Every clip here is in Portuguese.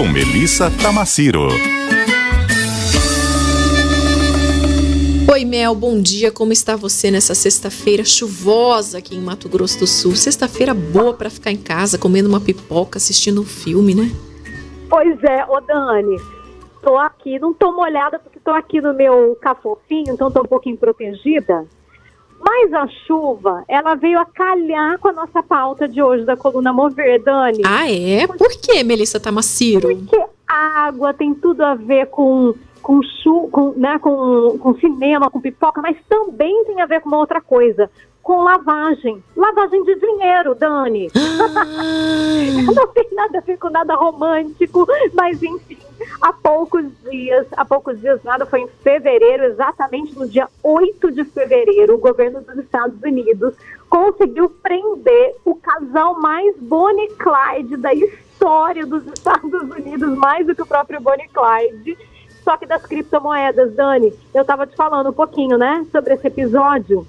com Melissa Tamaciro. Oi, Mel, bom dia. Como está você nessa sexta-feira chuvosa aqui em Mato Grosso do Sul? Sexta-feira boa para ficar em casa, comendo uma pipoca, assistindo um filme, né? Pois é, ô Dani, tô aqui, não tô molhada porque tô aqui no meu cafofinho, então tô um pouquinho protegida. Mas a chuva, ela veio a calhar com a nossa pauta de hoje da coluna Mover, Dani. Ah, é? Por que, Melissa Tamaciro? Porque a água tem tudo a ver com com, chu, com, né, com, com cinema, com pipoca, mas também tem a ver com uma outra coisa, com lavagem. Lavagem de dinheiro, Dani. Não tem nada a ver com nada romântico, mas enfim, há poucos dias, há poucos dias nada, foi em fevereiro, exatamente no dia 8 de fevereiro, o governo dos Estados Unidos conseguiu prender o casal mais Bonnie Clyde da história dos Estados Unidos, mais do que o próprio Bonnie Clyde, só que das criptomoedas, Dani. Eu estava te falando um pouquinho, né, sobre esse episódio.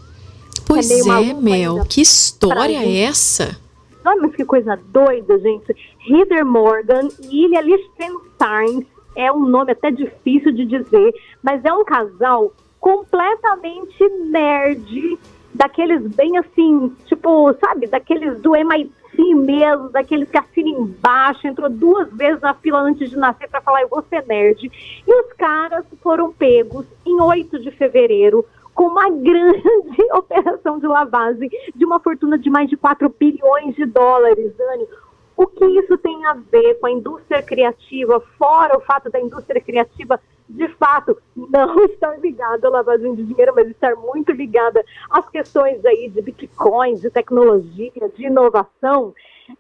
Pois é, é Mel, que história é essa? Olha, mas que coisa doida, gente. Heather Morgan e Ilha Liechtenstein é um nome até difícil de dizer, mas é um casal completamente nerd, daqueles bem assim, tipo, sabe, daqueles do MIT mesmo, daqueles que embaixo, entrou duas vezes na fila antes de nascer para falar, eu vou ser nerd. E os caras foram pegos em 8 de fevereiro com uma grande operação de lavagem de uma fortuna de mais de 4 bilhões de dólares, Dani. O que isso tem a ver com a indústria criativa, fora o fato da indústria criativa de fato, não estar ligada à lavagem de dinheiro, mas estar muito ligada às questões aí de bitcoins, de tecnologia, de inovação,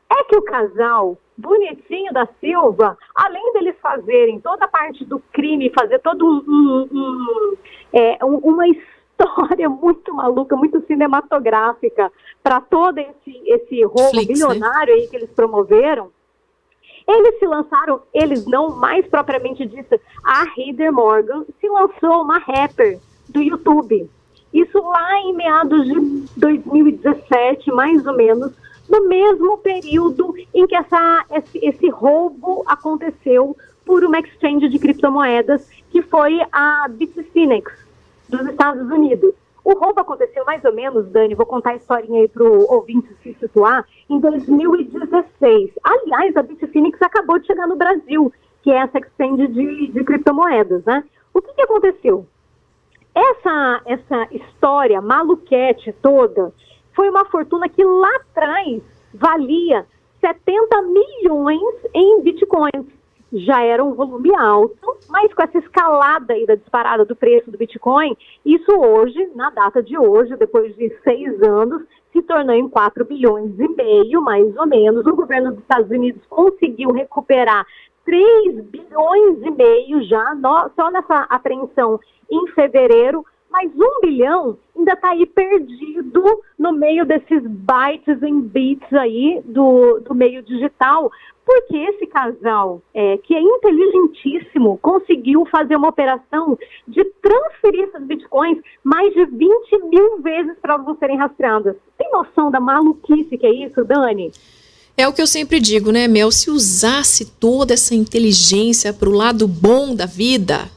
é que o casal bonitinho da Silva, além deles fazerem toda a parte do crime, fazer todo um, um, um, é, uma história muito maluca, muito cinematográfica para todo esse, esse roubo Flix, né? bilionário né? aí que eles promoveram, eles se lançaram, eles não mais propriamente dito, a Heather Morgan se lançou uma rapper do YouTube. Isso lá em meados de 2017, mais ou menos, no mesmo período em que essa, esse, esse roubo aconteceu por uma exchange de criptomoedas, que foi a Bitfinex, dos Estados Unidos. O roubo aconteceu mais ou menos, Dani, vou contar a historinha aí para o ouvinte se situar, em 2016. Aliás, a Bitfinex acabou de chegar no Brasil, que é essa exchange de, de criptomoedas, né? O que, que aconteceu? Essa, essa história maluquete toda foi uma fortuna que lá atrás valia 70 milhões em bitcoins já era um volume alto, mas com essa escalada aí da disparada do preço do Bitcoin, isso hoje, na data de hoje, depois de seis anos, se tornou em 4 bilhões e meio, mais ou menos. O governo dos Estados Unidos conseguiu recuperar 3 bilhões e meio já, só nessa apreensão em fevereiro, mas um bilhão ainda está aí perdido no meio desses bytes em bits aí do, do meio digital, porque esse casal, é, que é inteligentíssimo, conseguiu fazer uma operação de transferir esses bitcoins mais de 20 mil vezes para elas serem rastreadas. Tem noção da maluquice que é isso, Dani? É o que eu sempre digo, né, Mel? Se usasse toda essa inteligência para o lado bom da vida,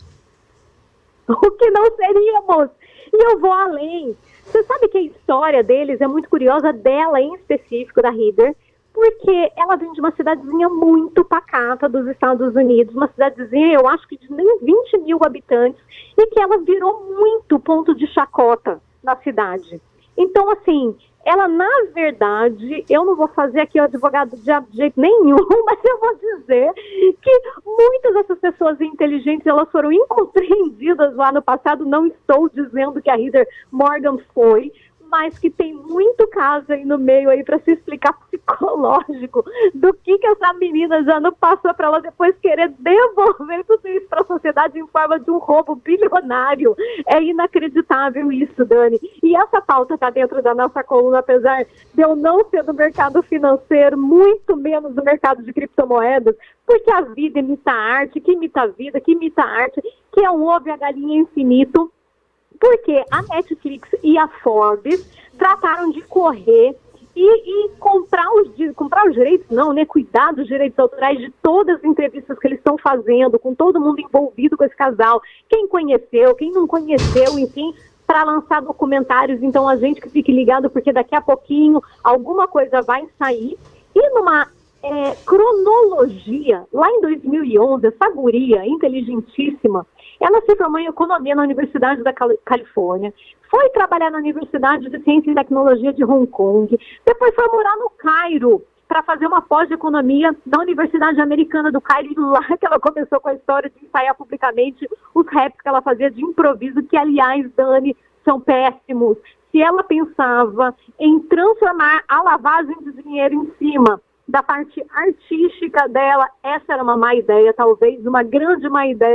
o que não seríamos. E eu vou além. Você sabe que a história deles é muito curiosa, dela em específico, da Heather, porque ela vem de uma cidadezinha muito pacata dos Estados Unidos, uma cidadezinha, eu acho que de nem 20 mil habitantes, e que ela virou muito ponto de chacota na cidade. Então, assim, ela, na verdade, eu não vou fazer aqui o advogado de jeito nenhum, mas eu vou dizer que muitas dessas pessoas inteligentes, elas foram incompreendidas lá no passado, não estou dizendo que a Heather Morgan foi, mas que tem muito caso aí no meio aí para se explicar psicológico do que que essa menina já não passou para ela depois querer devolver tudo isso para a sociedade em forma de um roubo bilionário. É inacreditável isso, Dani. E essa pauta está dentro da nossa coluna, apesar de eu não ser do mercado financeiro, muito menos do mercado de criptomoedas, porque a vida imita a arte, que imita a vida, que imita a arte, que é um ovo e a galinha infinito porque a Netflix e a Forbes trataram de correr e, e, comprar, os, comprar os direitos, não, né? Cuidar dos direitos autorais de todas as entrevistas que eles estão fazendo, com todo mundo envolvido com esse casal, quem conheceu, quem não conheceu, enfim, para lançar documentários. Então, a gente que fique ligado, porque daqui a pouquinho alguma coisa vai sair. E numa é, cronologia, lá em 2011, essa guria inteligentíssima, ela se formou em economia na Universidade da Califórnia, foi trabalhar na Universidade de Ciência e Tecnologia de Hong Kong, depois foi morar no Cairo para fazer uma pós de economia na Universidade Americana do Cairo, e lá que ela começou com a história de ensaiar publicamente os raps que ela fazia de improviso, que, aliás, Dani, são péssimos. Se ela pensava em transformar a lavagem de dinheiro em cima da parte artística dela, essa era uma má ideia, talvez uma grande má ideia.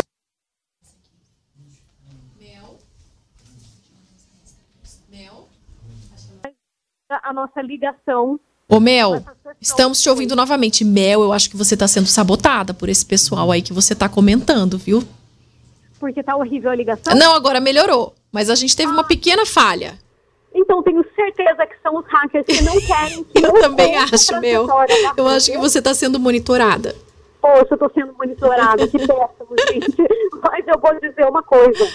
A nossa ligação. Ô Mel, estamos te ouvindo novamente. Mel, eu acho que você está sendo sabotada por esse pessoal aí que você está comentando, viu? Porque tá horrível a ligação? Não, agora melhorou. Mas a gente teve ah. uma pequena falha. Então, tenho certeza que são os hackers que não querem que eu também acho, Mel. Eu acho que você está sendo monitorada. Poxa, eu estou sendo monitorada, que péssimo, gente. Mas eu vou dizer uma coisa.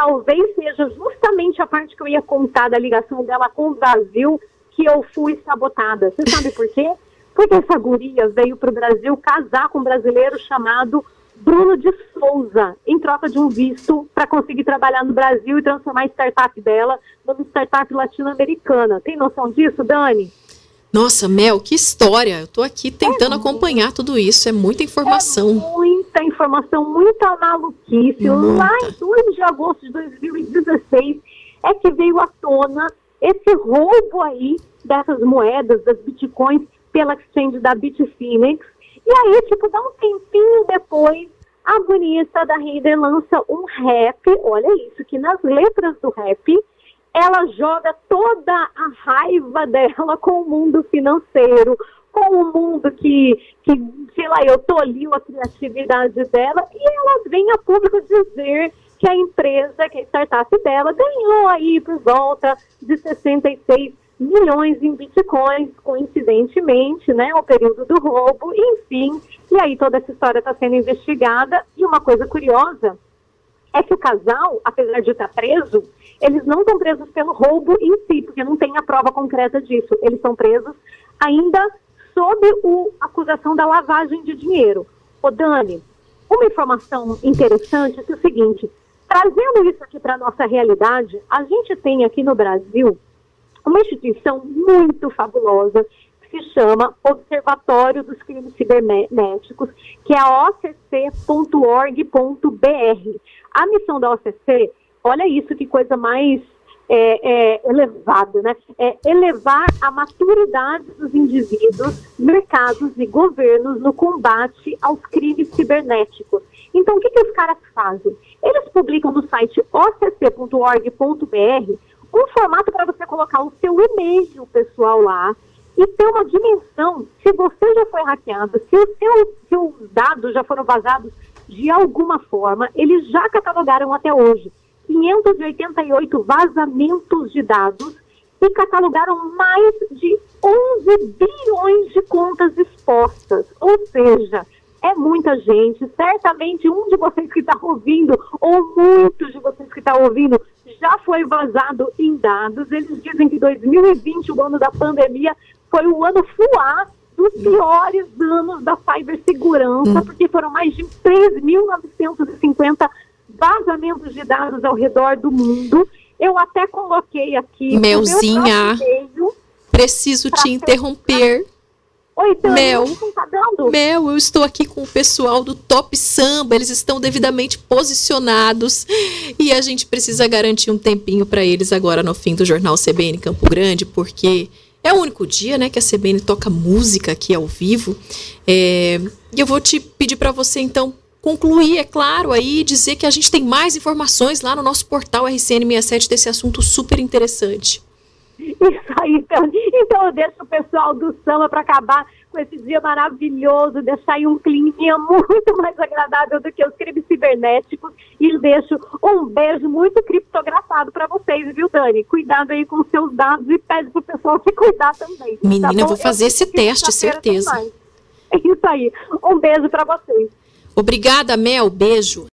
Talvez seja justamente a parte que eu ia contar da ligação dela com o Brasil que eu fui sabotada. Você sabe por quê? Porque essa guria veio para o Brasil casar com um brasileiro chamado Bruno de Souza, em troca de um visto para conseguir trabalhar no Brasil e transformar a startup dela numa startup latino-americana. Tem noção disso, Dani? Nossa, Mel, que história! Eu estou aqui tentando é acompanhar tudo isso, é muita informação. É muita informação, muita maluquice. Muita. Lá em 2 de agosto de 2016 é que veio à tona esse roubo aí dessas moedas, das bitcoins, pela exchange da Bitfinex. E aí, tipo, dá um tempinho depois, a bonita da Heider lança um rap, olha isso, que nas letras do rap, ela joga toda a raiva dela com o mundo financeiro, com o mundo que, que sei lá, eu toliu a criatividade dela, e ela vem a público dizer que a empresa, que a startup dela, ganhou aí por volta de 66 milhões em bitcoins, coincidentemente, né, o período do roubo, enfim. E aí toda essa história está sendo investigada. E uma coisa curiosa é que o casal, apesar de estar preso, eles não estão presos pelo roubo em si, porque não tem a prova concreta disso. Eles são presos ainda sob a acusação da lavagem de dinheiro. Ô Dani, uma informação interessante é, é o seguinte, trazendo isso aqui para a nossa realidade, a gente tem aqui no Brasil uma instituição muito fabulosa que se chama Observatório dos Crimes Cibernéticos, que é a occ.org.br. A missão da OCC, olha isso que coisa mais é, é, elevada, né? É elevar a maturidade dos indivíduos, mercados e governos no combate aos crimes cibernéticos. Então, o que, que os caras fazem? Eles publicam no site occ.org.br um formato para você colocar o seu e-mail pessoal lá e ter uma dimensão se você já foi hackeado, se os seus, seus dados já foram vazados de alguma forma, eles já catalogaram até hoje 588 vazamentos de dados e catalogaram mais de 11 bilhões de contas expostas. Ou seja, é muita gente. Certamente um de vocês que está ouvindo, ou muitos de vocês que estão tá ouvindo, já foi vazado em dados. Eles dizem que 2020, o ano da pandemia, foi o ano fuá dos piores anos da cibersegurança, hum. porque foram mais de 3.950 vazamentos de dados ao redor do mundo. Eu até coloquei aqui. Meuzinha, preciso te interromper. Oi, Tânia, Mel, tá Mel, eu estou aqui com o pessoal do Top Samba, eles estão devidamente posicionados e a gente precisa garantir um tempinho para eles agora no fim do jornal CBN Campo Grande, porque é o único dia, né, que a CBN toca música aqui ao vivo. É, e eu vou te pedir para você então concluir, é claro, aí dizer que a gente tem mais informações lá no nosso portal RCN67 desse assunto super interessante. Isso aí, então, então eu deixo o pessoal do samba para acabar com esse dia maravilhoso, deixar aí um clima muito mais agradável do que os crimes cibernéticos. E deixo um beijo muito criptografado para vocês, viu, Dani? Cuidado aí com seus dados e pede pro pessoal se cuidar também. Tá Menina, tá eu vou fazer eu esse teste, certeza. Isso aí. Um beijo para vocês. Obrigada, Mel. Beijo.